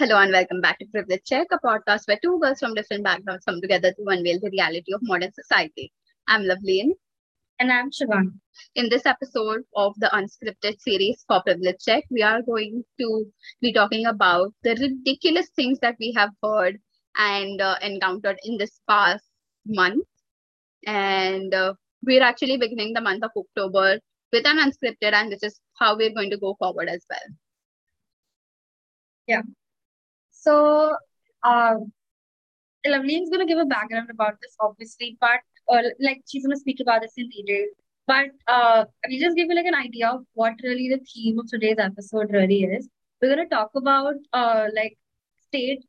Hello and welcome back to Privilege Check, a podcast where two girls from different backgrounds come together to unveil the reality of modern society. I'm Loveleen. And I'm Shivan. In this episode of the unscripted series for Privilege Check, we are going to be talking about the ridiculous things that we have heard and uh, encountered in this past month. And uh, we're actually beginning the month of October with an unscripted, and this is how we're going to go forward as well. Yeah. So, uh, Loveleen's going to give a background about this, obviously, but uh, like she's going to speak about this in detail. But uh, we just give you like an idea of what really the theme of today's episode really is. We're going to talk about uh, like state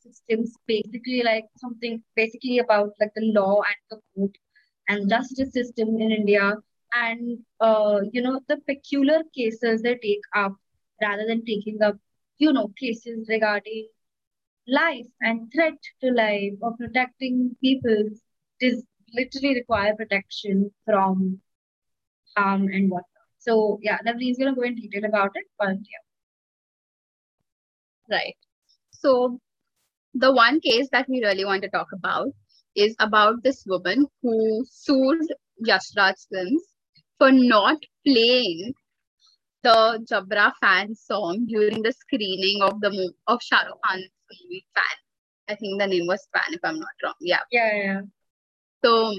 systems, basically like something basically about like the law and the court and justice system in India, and uh, you know the peculiar cases they take up rather than taking up you know, cases regarding life and threat to life or protecting people does literally require protection from harm and whatnot. So yeah, is gonna go in detail about it, but yeah. Right. So the one case that we really want to talk about is about this woman who sued Yash Raj Films for not playing the Jabra fan song during the screening of the movie of Shah Rukh Khan's movie Fan. I think the name was Fan, if I'm not wrong. Yeah. Yeah, yeah. So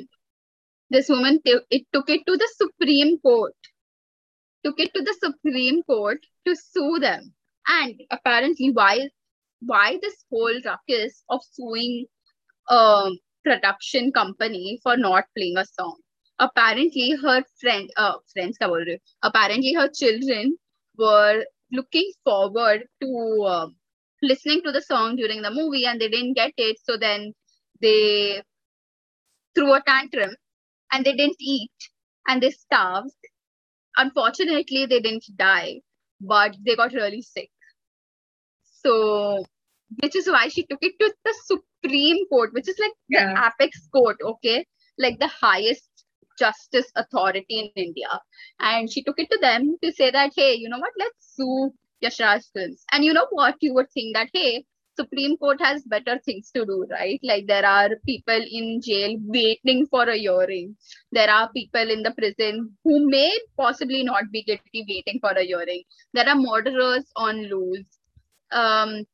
this woman it took it to the Supreme Court. Took it to the Supreme Court to sue them. And apparently, why why this whole ruckus of suing a production company for not playing a song? Apparently her friend uh friends ka bol rahe apparently her children were looking forward to uh, listening to the song during the movie and they didn't get it. So then they threw a tantrum and they didn't eat and they starved. Unfortunately they didn't die but they got really sick. So which is why she took it to the supreme court which is like yeah. the apex court okay? Like the highest justice authority in India. And she took it to them to say that, hey, you know what, let's sue Yash Raj Films. And you know what, you would think that, hey, Supreme Court has better things to do, right? Like there are people in jail waiting for a hearing. There are people in the prison who may possibly not be guilty waiting for a hearing. There are murderers on loose. Um,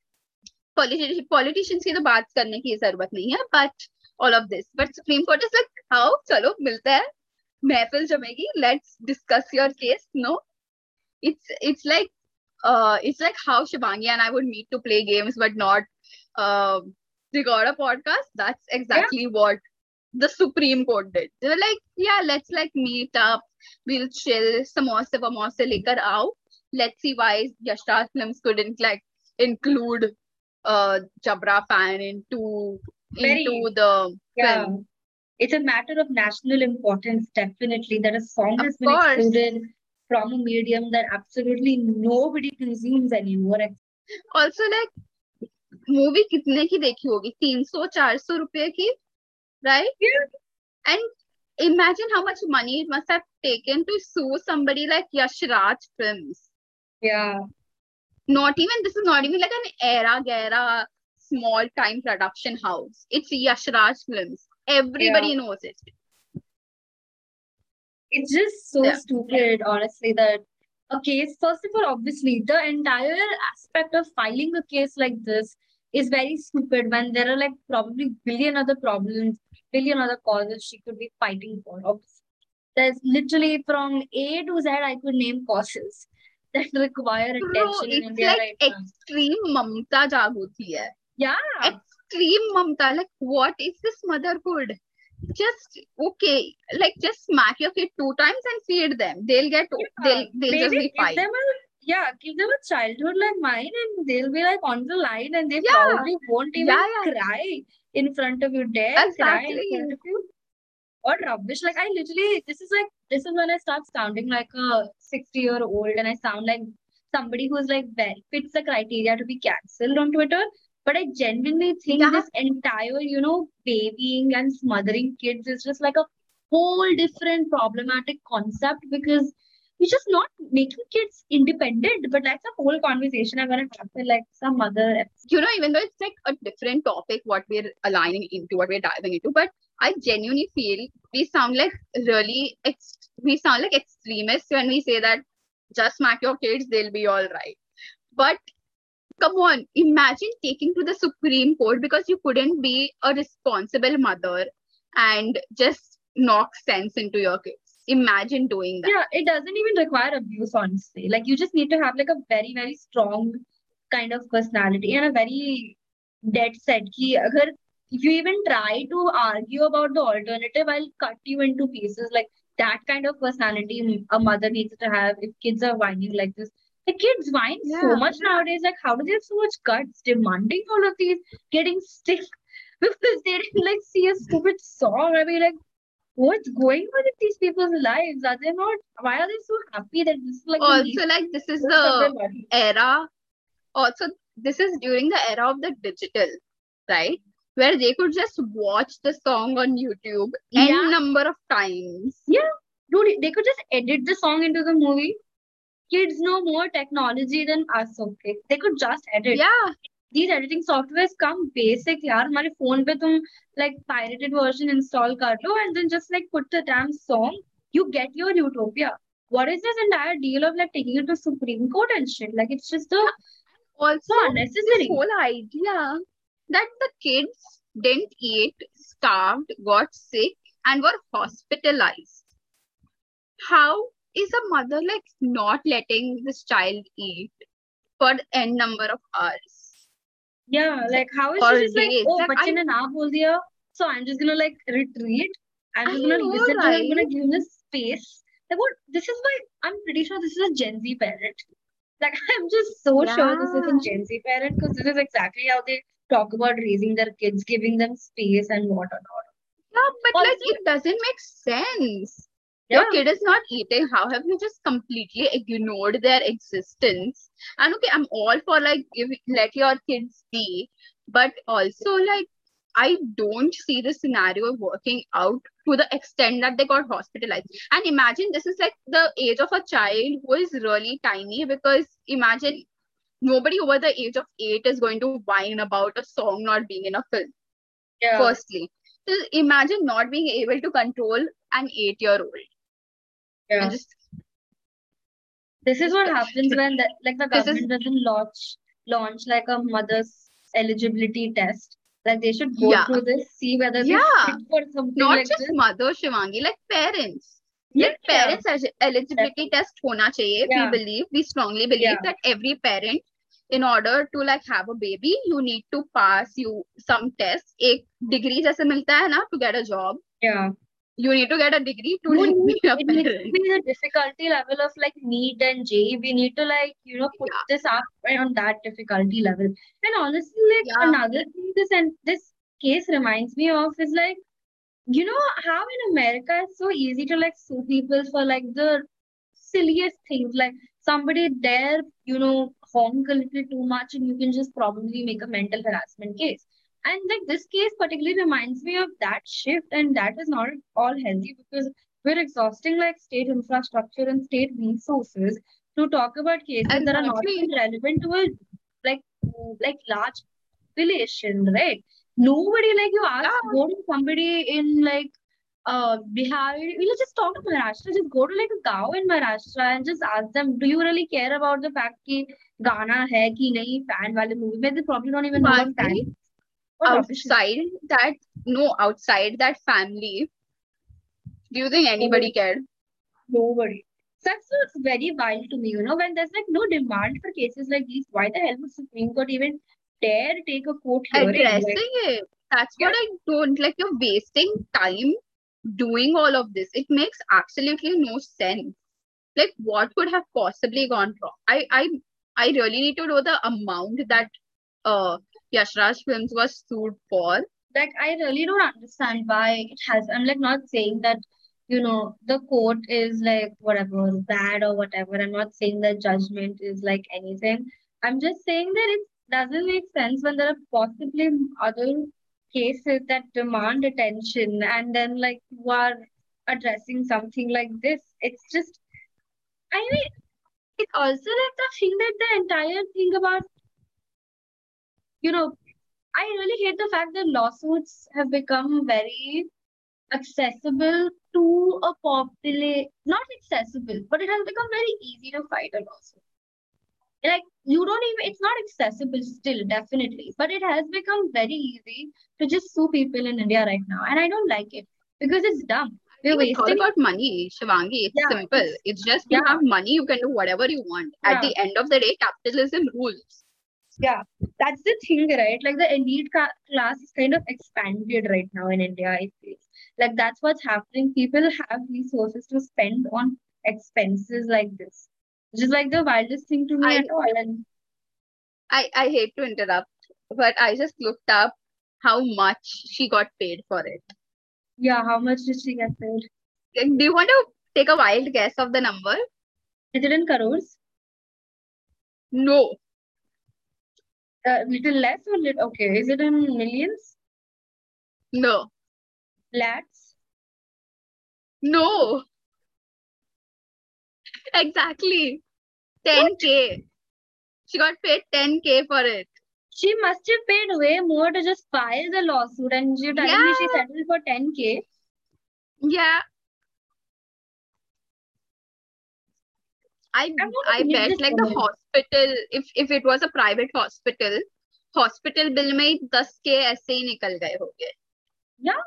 politicians politicians की तो बात करने की जरूरत नहीं है but all of this but supreme court is like how chalo milte hai महफिल जमेगी discuss your case no it's it's like uh it's like how Shivangi and I would meet to play games but not uh, record a podcast that's exactly yeah. what the Supreme Court did they were like yeah let's like meet up we'll chill samosa vamosa lekar aao let's see why Yash Raj films couldn't like include uh Jabra fan into Very, into the yeah. film. It's a matter of national importance, definitely, that a song of has been course. excluded from a medium that absolutely nobody consumes anymore. Also, like, movie कितने की देखी होगी तीन सौ चार सौ रुपए की right yeah. and imagine how much money it must have taken to sue somebody like Yash Raj films yeah not even this is not even like an era gera small time production house. It's Yash Raj Films. Everybody yeah. knows it. It's just so yeah. stupid, honestly, that a case, first of all, obviously, the entire aspect of filing a case like this is very stupid when there are like probably billion other problems, billion other causes she could be fighting for. Obviously. There's literally from A to Z, I could name causes that require attention Bro, in India like right extreme mamta jaguti hai. Yeah. Extreme mamta. Like, what is this motherhood? Just okay, like just smack your kid two times and feed them. They'll get yeah. they'll they'll Maybe just be fine. Them a, yeah, give them a childhood like mine and they'll be like on the line and they yeah. probably won't even yeah, cry in front of you. Dare exactly. cry in front of you. What rubbish. Like I literally this is like this is when I start sounding like a 60 year old and I sound like somebody who's like very fits the criteria to be cancelled on Twitter. But I genuinely think yeah. this entire, you know, babying and smothering kids is just like a whole different problematic concept because you're just not making kids independent. But that's a whole conversation I'm gonna have with like some other episode. you know, even though it's like a different topic, what we're aligning into, what we're diving into, but I genuinely feel we sound like really, ex- we sound like extremists when we say that just smack your kids, they'll be all right. But come on, imagine taking to the Supreme Court because you couldn't be a responsible mother and just knock sense into your kids. Imagine doing that. Yeah, it doesn't even require abuse, honestly. Like you just need to have like a very, very strong kind of personality and a very dead set ki agar if you even try to argue about the alternative, I'll cut you into pieces. Like that kind of personality a mother needs to have if kids are whining like this. The kids whine so much nowadays. Like, how do they have so much guts demanding all of these, getting sick because they didn't like see a stupid song? I mean, like, what's going on in these people's lives? Are they not? Why are they so happy that this is like Also, like, this is the era also this is during the era of the digital right where they could just watch the song on youtube n Yeah. number of times Yeah, dude, they could just edit the song into the movie kids know more technology than us okay? They could just edit. Yeah. These editing softwares come basic yaar. Hamare phone pe tum like pirated version install kar lo and then just like put the damn song. You get your utopia. What is this entire deal of like taking it to supreme court and shit? Like it's just a also unnecessary whole idea that the kids didn't eat starved got sick and were hospitalized. How is a mother like not letting this child eat for n number of hours. Yeah like how is or she just like oh like, bachche ne na bol diya so i'm just gonna like retreat. I'm just I gonna know, listen right? i'm gonna give him space. Like what this is my i'm pretty sure this is a gen z parent. Like i'm just so yeah. sure this is a gen z parent because this is exactly how they talk about raising their kids giving them space and what or not yeah but also, like it doesn't make sense. Your kid is not eating. How have you just completely ignored their existence? And okay, I'm all for like give let your kids be, but also like I don't see the scenario working out to the extent that they got hospitalized. And imagine this is like the age of a child who is really tiny because imagine nobody over the age of eight is going to whine about a song not being in a film yeah, firstly. So imagine not being able to control an eight year old yeah. and just This is what happens when the like the this is government doesn't launch launch like a mother's eligibility test. Like they should go yeah through this, see whether they yeah fit for something not like just this. mother Shivangi like parents Yeah, like yeah, parents elig- eligibility test hona chahiye we yeah, believe we strongly believe yeah, that every parent in order to like have a baby you need to pass you some tests एक degree जैसे मिलता है ना to get a job yeah. you need to get a degree to like be a it needs to parent be the difficulty level of like NEET and JEE. We need to like, you know, put yeah this up on that difficulty level. And honestly, like yeah another thing this and this case reminds me of is like, you know how in America it's so easy to like sue people for like the silliest things. Like somebody there, you know, honk a little too much and you can just probably make a mental harassment case. And like this case particularly reminds me of that shift, and that is not all healthy because we're exhausting like state infrastructure and state resources to talk about cases and that are not even relevant to a like like large population, right? Nobody like you ask yeah. go to somebody in like uh Bihar, you know, just talk to Maharashtra, just go to like a gao in Maharashtra and just ask them, do you really care about the fact that Ghana hai ki nahi fan wale movie? They probably don't even know outside that no outside that family. Do you think anybody cared? Nobody. So That's what's very wild to me, you know, when there's like no demand for cases like these, why the hell would the Supreme Court even dare take a court hearing? Like, addressing it. That's yeah, what i don't like you're wasting time doing all of this. It makes absolutely no sense. Like what could have possibly gone wrong? I i i really need to know the amount that uh yashraj films was sued for like I really don't understand why it has. I'm like not saying that, you know, the court is like whatever, bad or whatever. I'm not saying that judgment is like anything. I'm just saying that it doesn't make sense when there are possibly other cases that demand attention and then like you are addressing something like this. It's just I mean, it's also like the thing that the entire thing about, you know, I really hate the fact that lawsuits have become very accessible to a population, not accessible, but it has become very easy to fight a lawsuit. Like, you don't even, it's not accessible still, definitely, but it has become very easy to just sue people in India right now. And I don't like it because it's dumb. We're It's all wasting, about money, Shivangi. It's yeah, simple. it's, It's just you yeah, have money, you can do whatever you want. At yeah. the end of the day, capitalism rules. Yeah, that's the thing, right? Like the elite ca class is kind of expanded right now in India, I feel. Like that's what's happening. People have resources to spend on expenses like this, which is like the wildest thing to me I at all. And I I hate to interrupt, but I just looked up how much she got paid for it. yeah, how much did she get paid? Do you want to take a wild guess of the number? Is it in crores? No, A little less or little? Okay, is it in millions? no, Lakhs? no. Exactly. 10K. She got paid 10K for it. She must have paid way more to just file the lawsuit, and you're telling me she settled for 10K. yeah. I I'm gonna I believe bet this like the woman. hospital if if it was a private hospital hospital bill में ही दस के ऐसे ही निकल गए होंगे Yeah,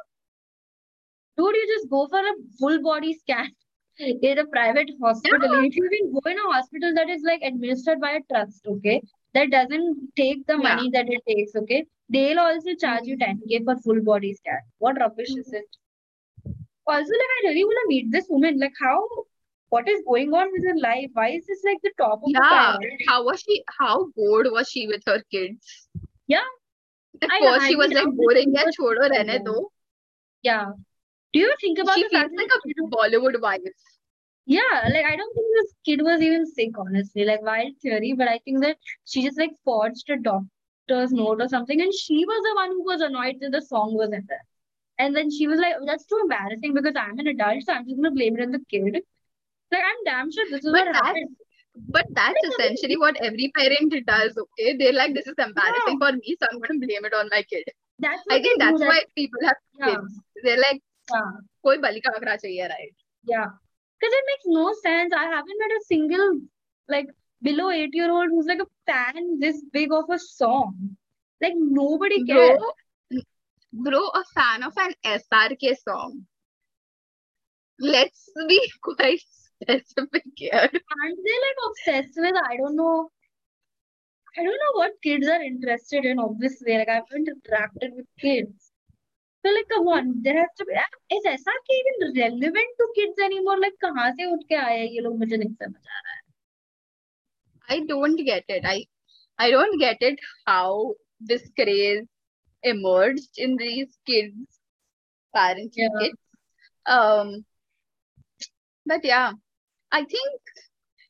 dude, you just go for a full body scan in a private hospital. yeah If you even go in a hospital that is like administered by a trust, okay, that doesn't take the yeah money that it takes, okay, they'll also charge you Hmm. 10k for full body scan. What rubbish is Hmm. it? Also, like, I really want to meet this woman. Like, how, what is going on with her life? Why is this like the top of yeah. the? How was she? How bored was she with her kids? Yeah. Of course, she was like boring. Yeah, chodo rehne do. Yeah. Do you think about she the feels like a Bollywood wife? Yeah, like I don't think this kid was even sick, honestly. Like wild theory, but I think that she just like forged a doctor's note or something, and she was the one who was annoyed that the song wasn't there. And then she was like, "That's too embarrassing because I'm an adult, so I'm just gonna blame it on the kid." Like I'm damn sure this is but what happened. But that's essentially what every parent does, okay? They're like, this is embarrassing yeah. for me, so I'm going to blame it on my kid. That's I think that's that. why people have yeah. kids. They're like, yeah. koi bali ka chahiye, right? Yeah. Because it makes no sense. I haven't met a single, like, below eight year old who's like a fan this big of a song. Like, nobody cares. Bro, bro a fan of an SRK song. Let's be quite specific here. Aren't they like obsessed with I don't know I don't know what kids are interested in, obviously. Like I haven't interacted with kids. So like come on, there has to be is ऐसा कि even relevant to kids anymore? Like कहाँ से उठ के आया ये I don't get it. I I don't get it how this craze emerged in these kids, parents yeah. kids. Um, but yeah, I think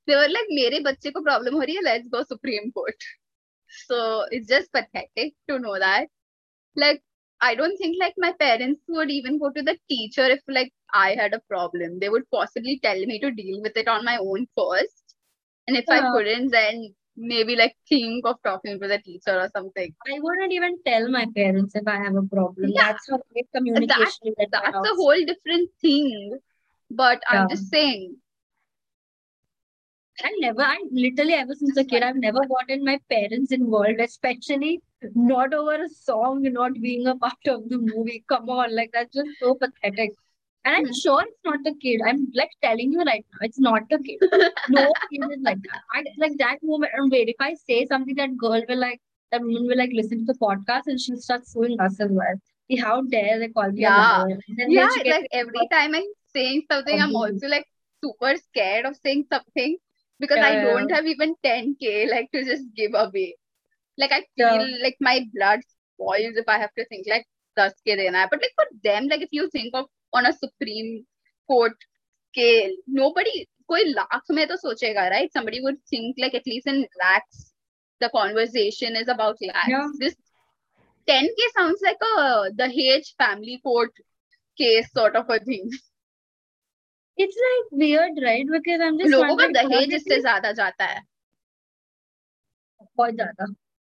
they were like मेरे बच्चे को problem हो रही है let's go Supreme Court so it's just pathetic to know that like I don't think like my parents would even go to the teacher if like I had a problem they would possibly tell me to deal with it on my own first and if I Yeah. couldn't then maybe like think of talking to the teacher or something I wouldn't even tell my parents if I have a problem. yeah That's how great that's communication is at my that's a house. whole different thing but I'm Yeah. just saying I never, I literally ever since a kid, I've never gotten my parents involved, especially not over a song, not being a part of the movie. Come on, like that's just so pathetic. And I'm Hmm. sure it's not the kid. I'm like telling you right now, it's not the kid. No kid is like that. I like that moment. And wait, if I say something, that girl will like, that woman will like listen to the podcast and she'll start suing us as well. See, how dare they call me a yeah yeah then she gets like every time I'm saying something I'm also like super scared of saying something because Yeah, I yeah, don't have even 10k like to just give away like I yeah. feel like my blood boils if I have to think like 10k dena hai. but like for them like if you think of on a Supreme Court scale nobody कोई लाख में तो सोचेगा right somebody would think like at least in lakhs the conversation is about lakhs Yeah. this 10k sounds like a the H family court case sort of a thing it's like weird, right? Because I'm just लोगों का wondering, how दहेज did इससे they ज्यादा जाता है बहुत ज्यादा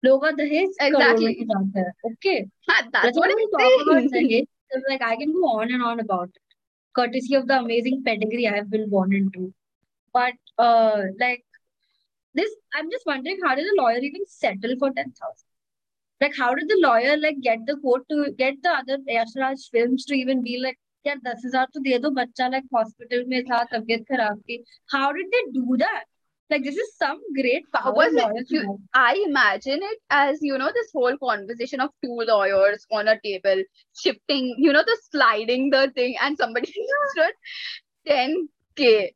लोगों का दहेज करोड़ों exactly में जाता है okay हाँ, that's let's what not I'm even talk about saying dahej because like I can go on and on about it courtesy of the amazing pedigree I have been born into but uh like this I'm just wondering how did the lawyer even settle for 10,000 like how did the lawyer like get the court to get the other Yash Raj films to even be like यार दस हजार तो दे दो बच्चा like hospital में था तबीयत खराब थी how did they do that like this is some great How power was it? lawyers You, have. I imagine it as, you know, this whole conversation of two lawyers on a table, shifting, you know, the sliding the thing, and somebody stood 10K.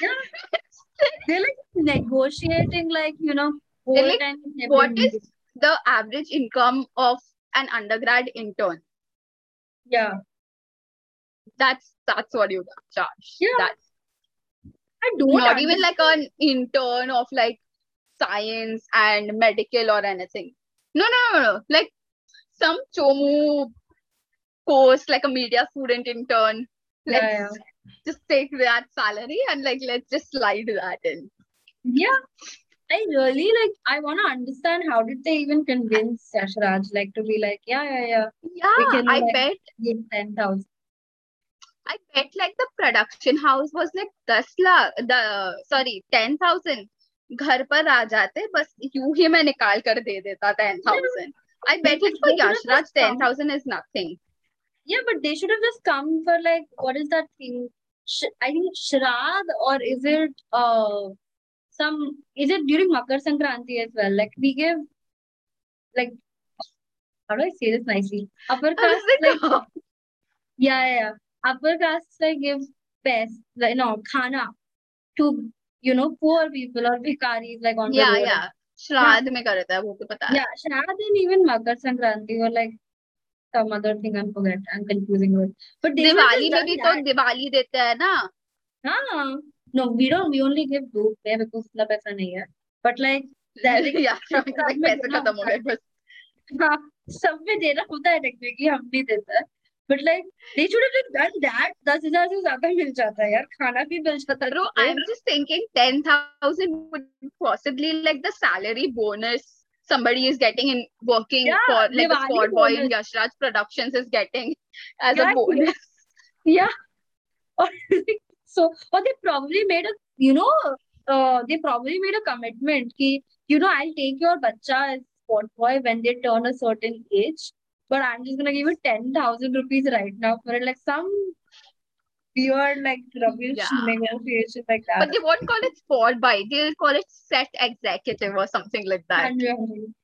Yeah. They're like negotiating, like, you know, They're whole like, time in What every is meeting. the average income of an undergrad intern? Yeah. That's that's what you charge. Yeah. That's I don't not even like an intern of like science and medical or anything. No, no, no, no. Like some chomu course, like a media student intern. Yeah, Let's just take that salary and like let's just slide that in. Yeah. I really like I want to understand how did they even convince Yashraj like to be like, yeah, yeah, yeah, we Yeah, can I like bet give 10,000. I bet like the production house was like 10 lakh the sorry 10,000 घर पर आ जाते बस यूँ ही मैं निकाल कर दे देता 10,000 I bet like for Yashraj come. 10,000 is nothing Yeah, but they should have just come for like what is that thing? Sh- I think Shrad or is it uh some is it during Makar Sankranti as well? Like we give like how do I say this nicely? Upper caste like like, yeah, yeah, yeah. upper castes like give best like no khana to you know poor people or bhikaris like on yeah the road. yeah. श्राद्ध में कर देता है वो तो पता है। या श्राद्ध एंड इवन मकर संक्रांति और like some other thing I am forget I am confusing but Diwali में भी तो दिवाली देता है ना। हाँ। No we don't we only give दो पे बिकॉज़ इतना पैसा नहीं है। बट लाइक दैट इज़ यार पैसे खत्म हो गए बस। हाँ, सब में देना होता है टेक्निकली हम भी देता है। But like they should have just done that दस हज़ार से ज़्यादा मिल जाता है यार खाना भी मिल जाता है तो I'm just thinking 10,000 would possibly like the salary bonus somebody is getting in working Yeah, for like Diwali squad boy in. Yashraj Productions is getting as Yeah, a bonus. yeah or so or they probably made a you know uh, they probably made a commitment ki you know I'll take your bacha as sport boy when they turn a certain age but I'm just gonna give you 10,000 rupees right now for it like some weird like rubbish Yeah. negotiation like that. But they won't call it spot boy, they'll call it set executive or something like that.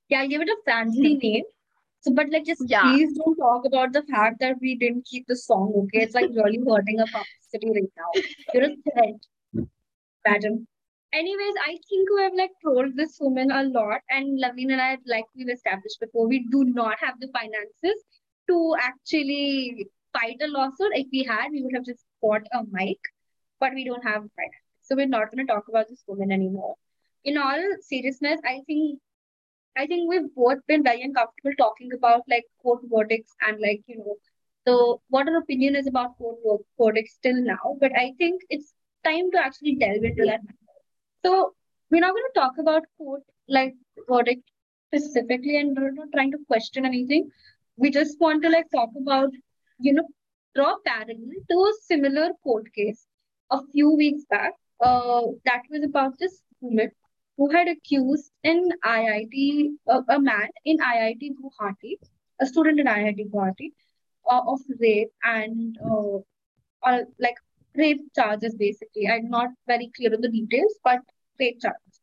Yeah I'll give it a fancy name so but like just Yeah. please don't talk about the fact that we didn't keep the song okay it's like really hurting our publicity right now you're a threat madam Anyways, I think we have like trolled this woman a lot, and Laveen and I, like we've established before, we do not have the finances to actually fight a lawsuit. If we had, we would have just bought a mic, but we don't have finances. So we're not going to talk about this woman anymore. In all seriousness, I think I think we've both been very uncomfortable talking about like court verdicts and like, you know, so what our opinion is about court ver- verdicts till now. But I think it's time to actually delve into that. So we're not going to talk about court like verdict specifically, and we're not trying to question anything. We just want to like talk about, you know, draw parallel to a similar court case a few weeks back. Uh, that was about this woman who had accused an IIT, uh, a man in IIT Guwahati, a student in IIT Guwahati, uh, of rape and uh, uh, like rape charges basically. I'm not very clear on the details, but rape charges.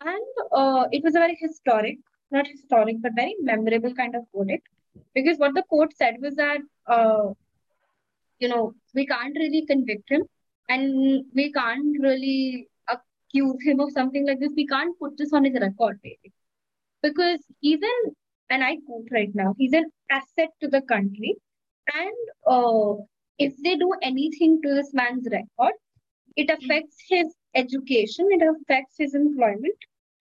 And uh, it was a very historic, not historic, but very memorable kind of verdict because what the court said was that, uh, you know, we can't really convict him and we can't really accuse him of something like this. We can't put this on his record, basically. Because he's an, and I quote right now, he's an asset to the country. And uh, if they do anything to this man's record, it affects his education, it affects his employment,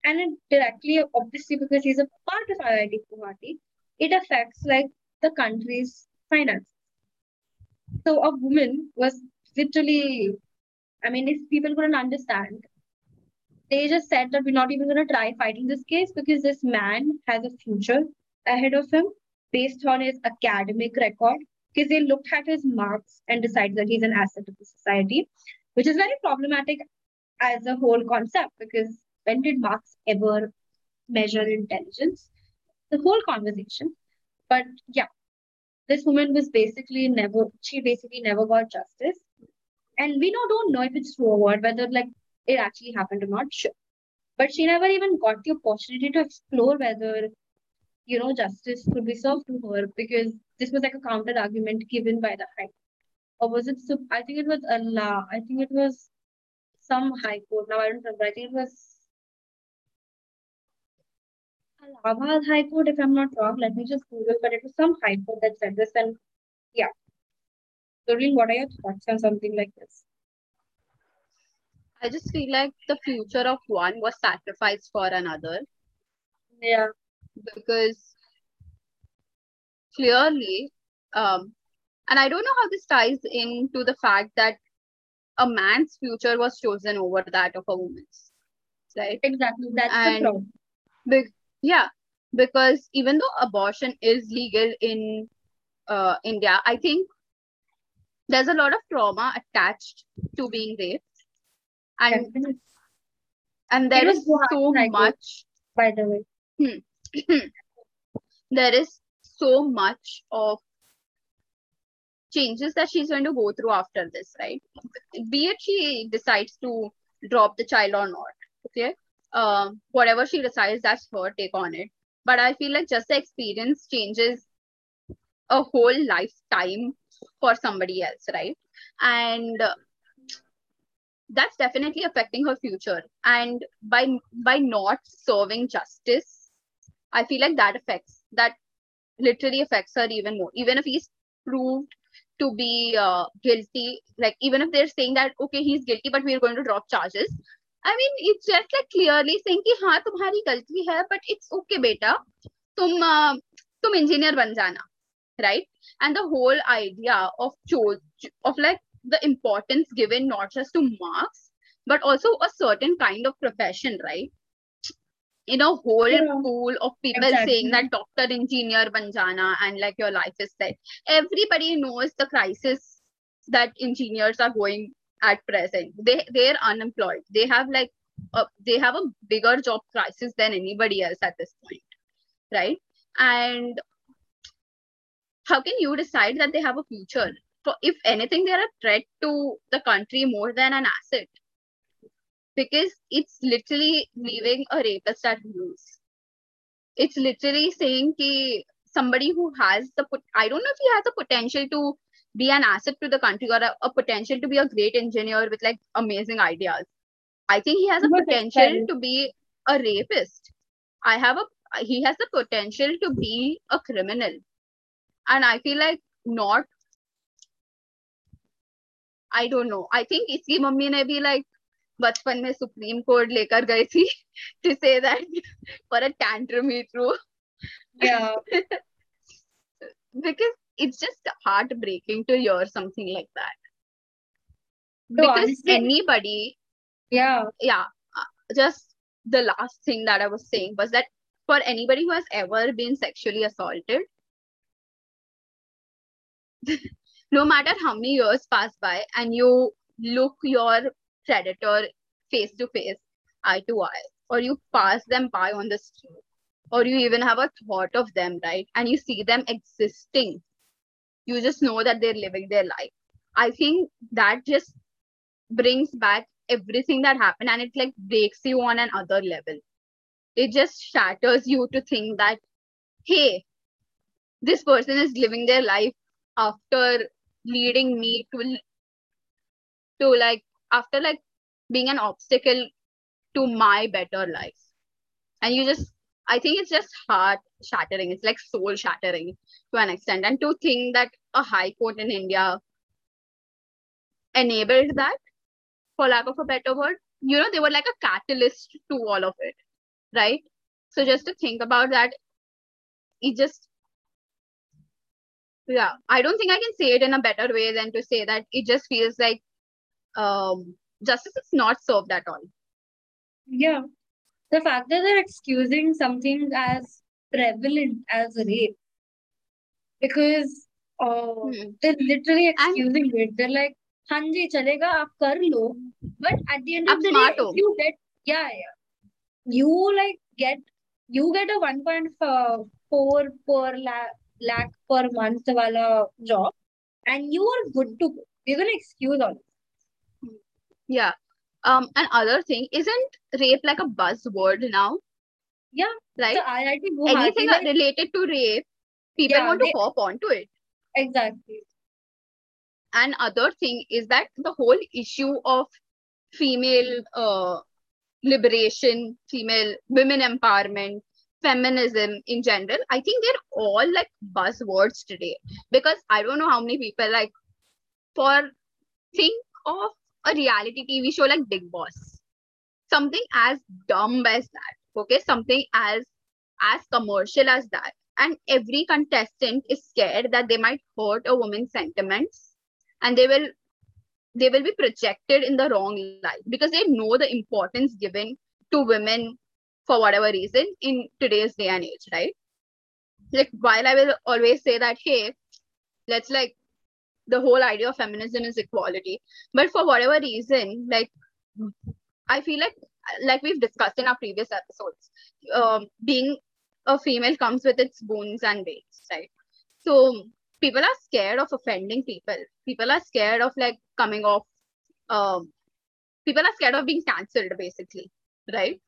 and it directly, obviously, because he's a part of IIT Guwahati, it affects like the country's finance. So a woman was literally I mean, if people couldn't understand, they just said that we're not even going to try fighting this case because this man has a future ahead of him based on his academic record. Because they looked at his marks and decided that he's an asset to the society, which is very problematic as a whole concept because when did marks ever measure intelligence? The whole conversation. But yeah, this woman was basically never, she basically never got justice. And we now don't know if it's true or what, whether like it actually happened or not, sure. But she never even got the opportunity to explore whether, you know, justice could be served to her because this was like a counter argument given by the high or was it I think it was Allah. I think it was some high court. Now I don't remember. I think it was Allahabad High Court, if I'm not wrong. Let me just Google, but it was some high court that said this. And yeah. Doreen, what are your thoughts on something like this? I just feel like the future of one was sacrificed for another. Yeah. Because clearly, um, and I don't know how this ties into the fact that a man's future was chosen over that of a woman's. Right? Exactly. That's and the problem. Be- yeah. Because even though abortion is legal in uh, India, I think there's a lot of trauma attached to being raped and Definitely. and there is so much by the way hmm. there is so much of changes that she's going to go through after this right? Be it she decides to drop the child or not okay? Um, whatever she decides that's her take on it. But i feel like just the experience changes a whole lifetime for somebody else right? And that's definitely affecting her future. And by by not serving justice i feel like that affects that literally affects her even more. Even if he's proved to be uh, guilty. Like even if they're saying that okay he's guilty but we're going to drop charges. I mean it's just like clearly saying ki ha tumhari galti hai but it's okay beta tum uh, tum engineer ban jana right? And the whole idea of cho- of like the importance given not just to marks but also a certain kind of profession right in a whole yeah. pool of people exactly. saying that doctor engineer banjana and like your life is set. Everybody knows the crisis that engineers are going at present. They they're unemployed. They have like a, they have a bigger job crisis than anybody else at this point right? And how can you decide that they have a future? For if anything they're a threat to the country more than an asset because it's literally leaving a rapist at loose it's literally saying that somebody who has the i don't know if he has a potential to be an asset to the country or a, a potential to be a great engineer with like amazing ideas i think he has a potential to be a rapist i have a he has the potential to be a criminal and i feel like not I don't know. I think इसकी mummy ने भी like बचपन में supreme court लेकर गई थी to say that for a tantrum he threw. Yeah. because it's just heartbreaking to hear something like that. No, because honestly, anybody, yeah, yeah, uh, just the last thing that I was saying was that for anybody who has ever been sexually assaulted, no matter how many years pass by and you look your predator face to face, eye to eye, or you pass them by on the street, or you even have a thought of them, right? And you see them existing. You just know that they're living their life. I think that just brings back everything that happened and it like breaks you on another level. It just shatters you to think that, hey, this person is living their life after leading me to to like after like being an obstacle to my better life. And you just i think it's just heart shattering. It's like soul shattering to an extent. And to think that a high court in india enabled that for lack of a better word you know they were like a catalyst to all of it right? So just to think about that it just yeah i don't think i can say it in a better way than to say that it just feels like um justice is not served at all. Yeah. The fact that they're excusing something as prevalent as rape because uh, Hmm. they're literally And excusing it. They're like, Hanji, chalega, aap kar lo. But at the end आप of the day, smart if हो. you get, yeah, yeah, you like get, you get a 1.4 per lakh, lakh per month wala job, and you are good to go. You're gonna excuse all. Yeah. Um, another thing, isn't rape like a buzzword now? Yeah, Right? the IIT Guwahati, Anything like, related to rape, people yeah, want to they hop onto it. exactly. And other thing is that the whole issue of female uh, liberation, female women empowerment, feminism in general, I think they're all like buzzwords today. Because I don't know how many people like for think of a reality TV show like Bigg Boss. Something as dumb as that. Okay, something as as commercial as that. And every contestant is scared that they might hurt a woman's sentiments and they will they will be projected in the wrong light because they know the importance given to women for whatever reason in today's day and age, right? Like while I will always say that, hey, let's like the whole idea of feminism is equality. But for whatever reason, like I feel like like we've discussed in our previous episodes, um, being a female comes with its boons and banes, right? So people are scared of offending people. People are scared of like coming off. Um, people are scared of being cancelled, basically, right?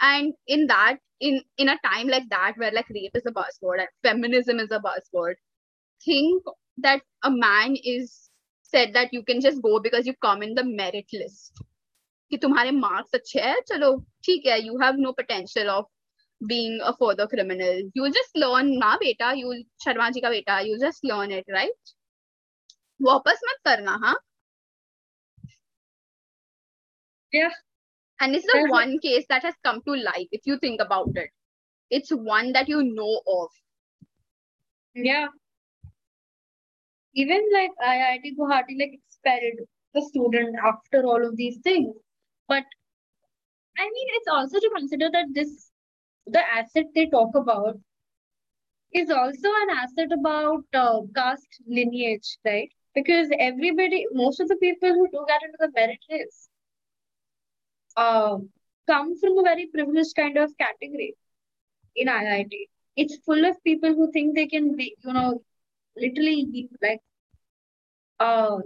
And in that, in in a time like that, where like rape is a buzzword and feminism is a buzzword, think that a man is said that you can just go because you come in the merit list. कि तुम्हारे marks अच्छे हैं चलो ठीक है you have no potential of being a further criminal. You'll just learn ना बेटा you'll Sharma ji का बेटा you'll just learn it right. वापस मत करना हाँ Yeah. and it's the Yeah. one case that has come to light if you think about it. It's one that you know of. Yeah. Even like IIT Guwahati like expelled the student after all of these things. But I mean, it's also to consider that this the asset they talk about is also an asset about uh, caste lineage, right? Because everybody, most of the people who do get into the merit list, uh, come from a very privileged kind of category in IIT. It's full of people who think they can be, you know, literally like uh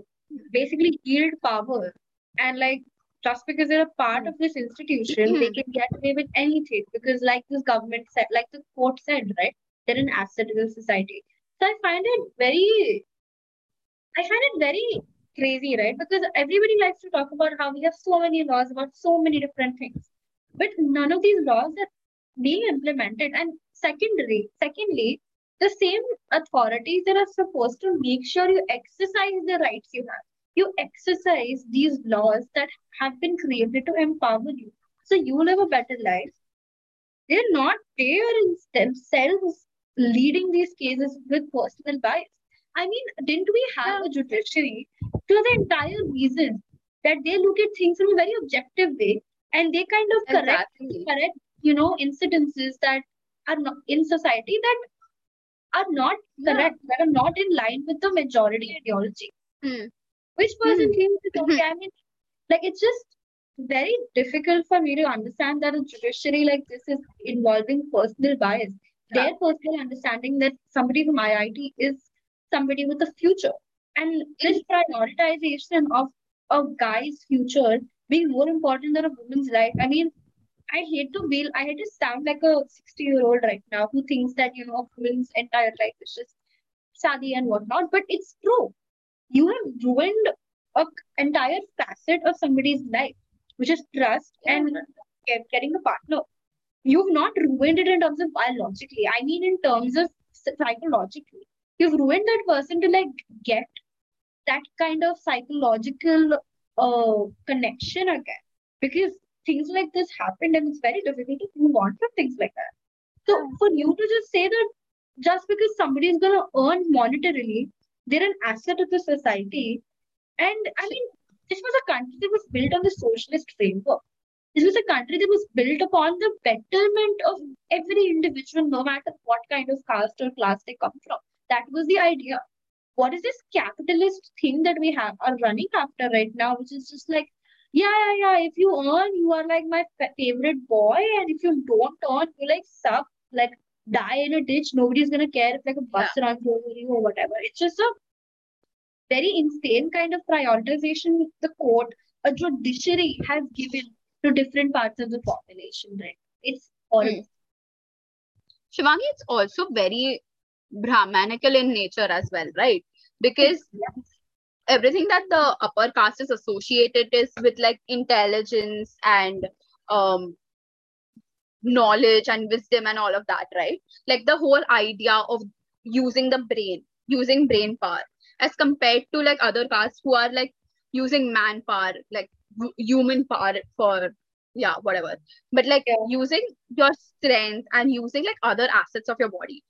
basically yield power. And like just because they're a part of this institution they can get away with anything. Because like this government said like the court said right they're an asset to the society. So i find it very i find it very crazy right? Because everybody likes to talk about how we have so many laws about so many different things. But none of these laws are being implemented. And secondary secondly the same authorities that are supposed to make sure you exercise the rights you have. You exercise these laws that have been created to empower you. So you live a better life. They're not there in themselves leading these cases with personal bias. I mean, didn't we have a judiciary to the entire reason that they look at things in a very objective way and they kind of correct Exactly. correct, you know, incidences that are not in society that are not Yeah. correct, that are not in line with the majority ideology. Hmm. Which person Hmm. it's okay? I mean, like it's just very difficult for me to understand that a judiciary like this is involving personal bias. Yeah. Their personal understanding that somebody from IIT is somebody with a future. And this prioritization of a guy's future being more important than a woman's life. I mean, I hate to be, I hate to sound like a 60 year old right now who thinks that, you know, a woman's entire life is just sadi and whatnot, but it's true. You have ruined a entire facet of somebody's life, which is trust and getting a partner. You've not ruined it in terms of biologically. I mean, in terms of psychologically. You've ruined that person to like get that kind of psychological uh, connection again. Because things like this happened and it's very difficult to move on from things like that. So for you to just say that just because somebody is going to earn monetarily, they're an asset to the society. And I mean, this was a country that was built on the socialist framework. This was a country that was built upon the betterment of every individual, no matter what kind of caste or class they come from. That was the idea. What is this capitalist thing that we have are running after right now, which is just like, yeah, yeah, yeah. If you earn, you are like my favorite boy, and if you don't earn, you like suck, like die in a ditch. Nobody's gonna care if like a bus Yeah. runs over you or whatever. It's just a very insane kind of prioritization the court, a judiciary has given to different parts of the population, right? It's horrible. Hmm. Shivangi, it's also very Brahmanical in nature as well, right? Because everything that the upper caste is associated is with like intelligence and um knowledge and wisdom and all of that, right? Like the whole idea of using the brain, using brain power, as compared to like other castes who are like using manpower, like hu- human power for yeah, whatever. But like Yeah. using your strength and using like other assets of your body.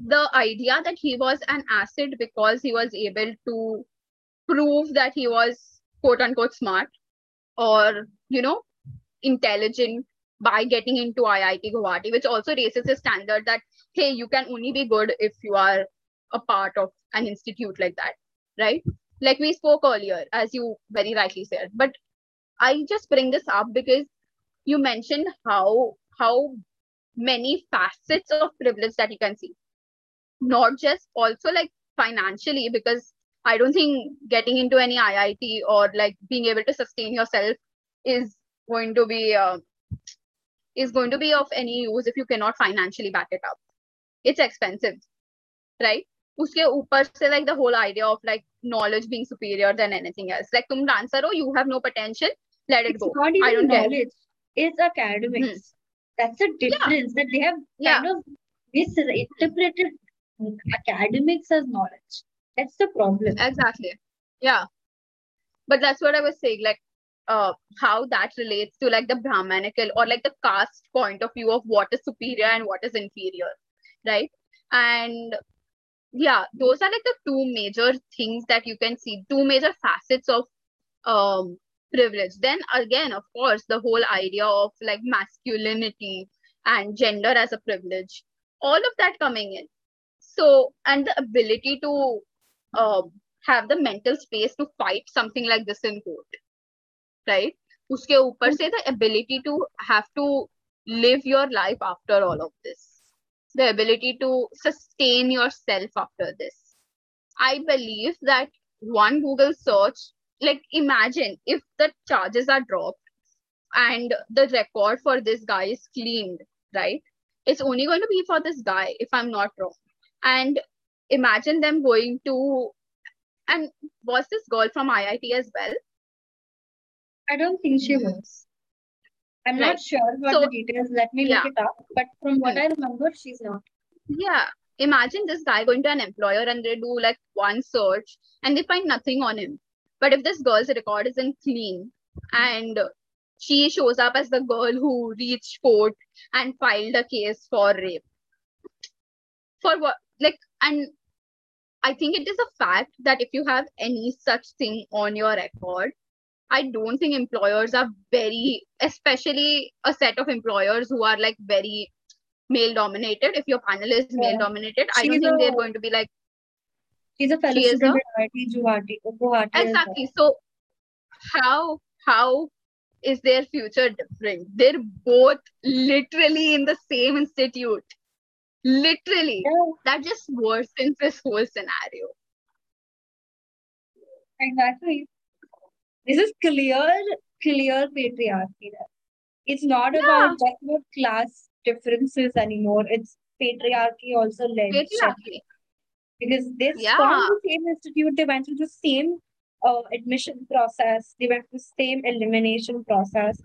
The idea that he was an asset because he was able to prove that he was quote unquote smart or you know intelligent by getting into IIT Guwahati, which also raises the standard that hey, you can only be good if you are a part of an institute like that, right? Like we spoke earlier, as you very rightly said. But I just bring this up because you mentioned how how many facets of privilege that you can see, not just also like financially, because I don't think getting into any IIT or like being able to sustain yourself is going to be uh, is going to be of any use if you cannot financially back it up. It's expensive, right? उसके ऊपर से like the whole idea of like knowledge being superior than anything else. Like तुम dancer हो, you have no potential, let it It's go. not I even don't care. knowledge, it's academics. That's the difference that they have Yeah. kind of misinterpreted academics as knowledge. That's the problem. Exactly. Yeah. But that's what I was saying, like uh how that relates to like the Brahmanical or like the caste point of view of what is superior and what is inferior, right? And yeah, those are like the two major things that you can see, two major facets of um privilege. Then again, of course, the whole idea of like masculinity and gender as a privilege, all of that coming in. So, and the ability to um have the mental space to fight something like this in court, right? उसके ऊपर से the ability to have to live your life after all of this, the ability to sustain yourself after this. I believe that one Google search, like imagine if the charges are dropped and the record for this guy is cleaned, right? It's only going to be for this guy, if I'm not wrong. And imagine them going to and was this girl from IIT as well? I don't think she was. I'm Right. not sure what So- the details. Let me look Yeah. it up. But from what. I remember, she's not. Yeah. Imagine this guy going to an employer and they do like one search and they find nothing on him. But if this girl's record isn't clean and she shows up as the girl who reached court and filed a case for rape. For what? Like, and I think it is a fact that if you have any such thing on your record, I don't think employers are very, especially a set of employers who are like very male dominated. If your panel is male Yeah. dominated, I don't think they're going to be like, She's a fellow She is student at IIT Guwahati. Guwahati as well. exactly. So, how, how is their future different? They're both literally in the same institute. Literally. Yeah, That just worsens this whole scenario. exactly. This is clear, clear patriarchy. It's not Yeah. about just about class differences anymore. It's patriarchy also led Patriarchy. because they Yeah. from the same institute, they went through the same uh, admission process. They went through the same elimination process.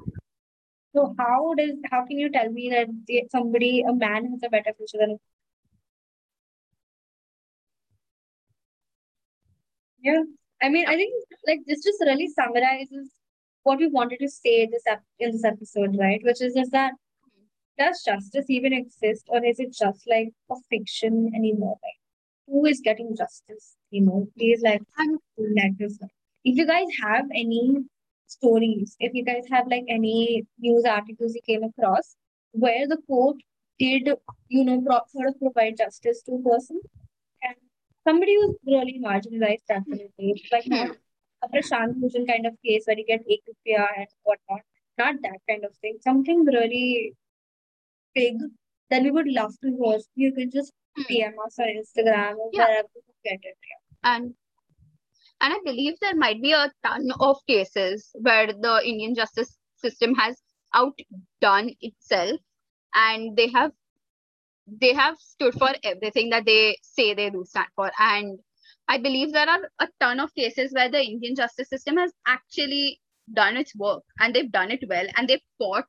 So how does how can you tell me that somebody a man has a better future than a yeah? I mean, I think like this just really summarizes what we wanted to say this ep in this episode, right? Which is just that does justice even exist, or is it just like a fiction anymore? Like, who is getting justice? You know, please like if you guys have any stories, if you guys have like any news articles you came across where the court did, you know, pro- sort of provide justice to a person and somebody who's really marginalized, definitely. Like not a Prashant Bhushan kind of case where you get ek rupiya and whatnot. Not that kind of thing. Something really big that we would love to host. You can just hmm. DM us on Instagram or Yeah. wherever you get it. Yeah. and and I believe there might be a ton of cases where the Indian justice system has outdone itself and they have they have stood for everything that they say they do stand for. And I believe there are a ton of cases where the Indian justice system has actually done its work and they've done it well and they've fought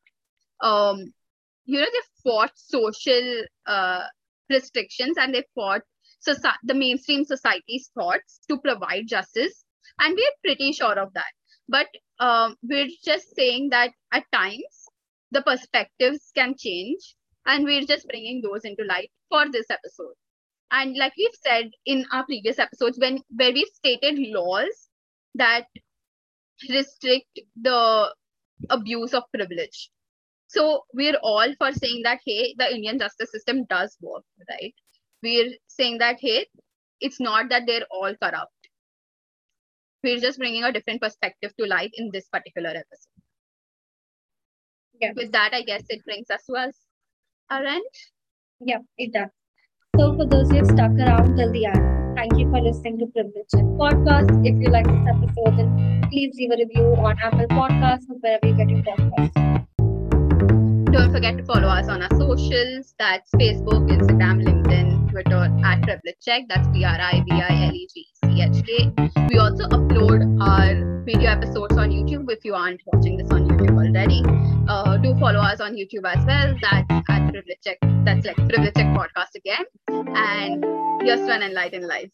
um you know they've fought social uh restrictions and they fought soci- the mainstream society's thoughts to provide justice and we're pretty sure of that. But um, we're just saying that at times the perspectives can change and we're just bringing those into light for this episode. And like we've said in our previous episodes when where we've stated laws that restrict the abuse of privilege. So we're all for saying that hey the indian justice system does work right we're saying that hey it's not that they're all corrupt we're just bringing a different perspective to light in this particular episode Yeah. with that i guess it brings us to us our end Yeah, it does. So for those who have stuck around till the end, thank you for listening to Privilege Podcast. If you like this episode, then please leave a review on Apple Podcasts or wherever you get your podcasts. Don't forget to follow us on our socials. That's Facebook, Instagram, LinkedIn, Twitter at Privilege Check. That's P R I V I L E G C H K. We also upload our video episodes on YouTube if you aren't watching this on YouTube already. Uh, do follow us on YouTube as well. That's at Privilege Check. That's like Privilege Check Podcast again. And just run enlighten lives.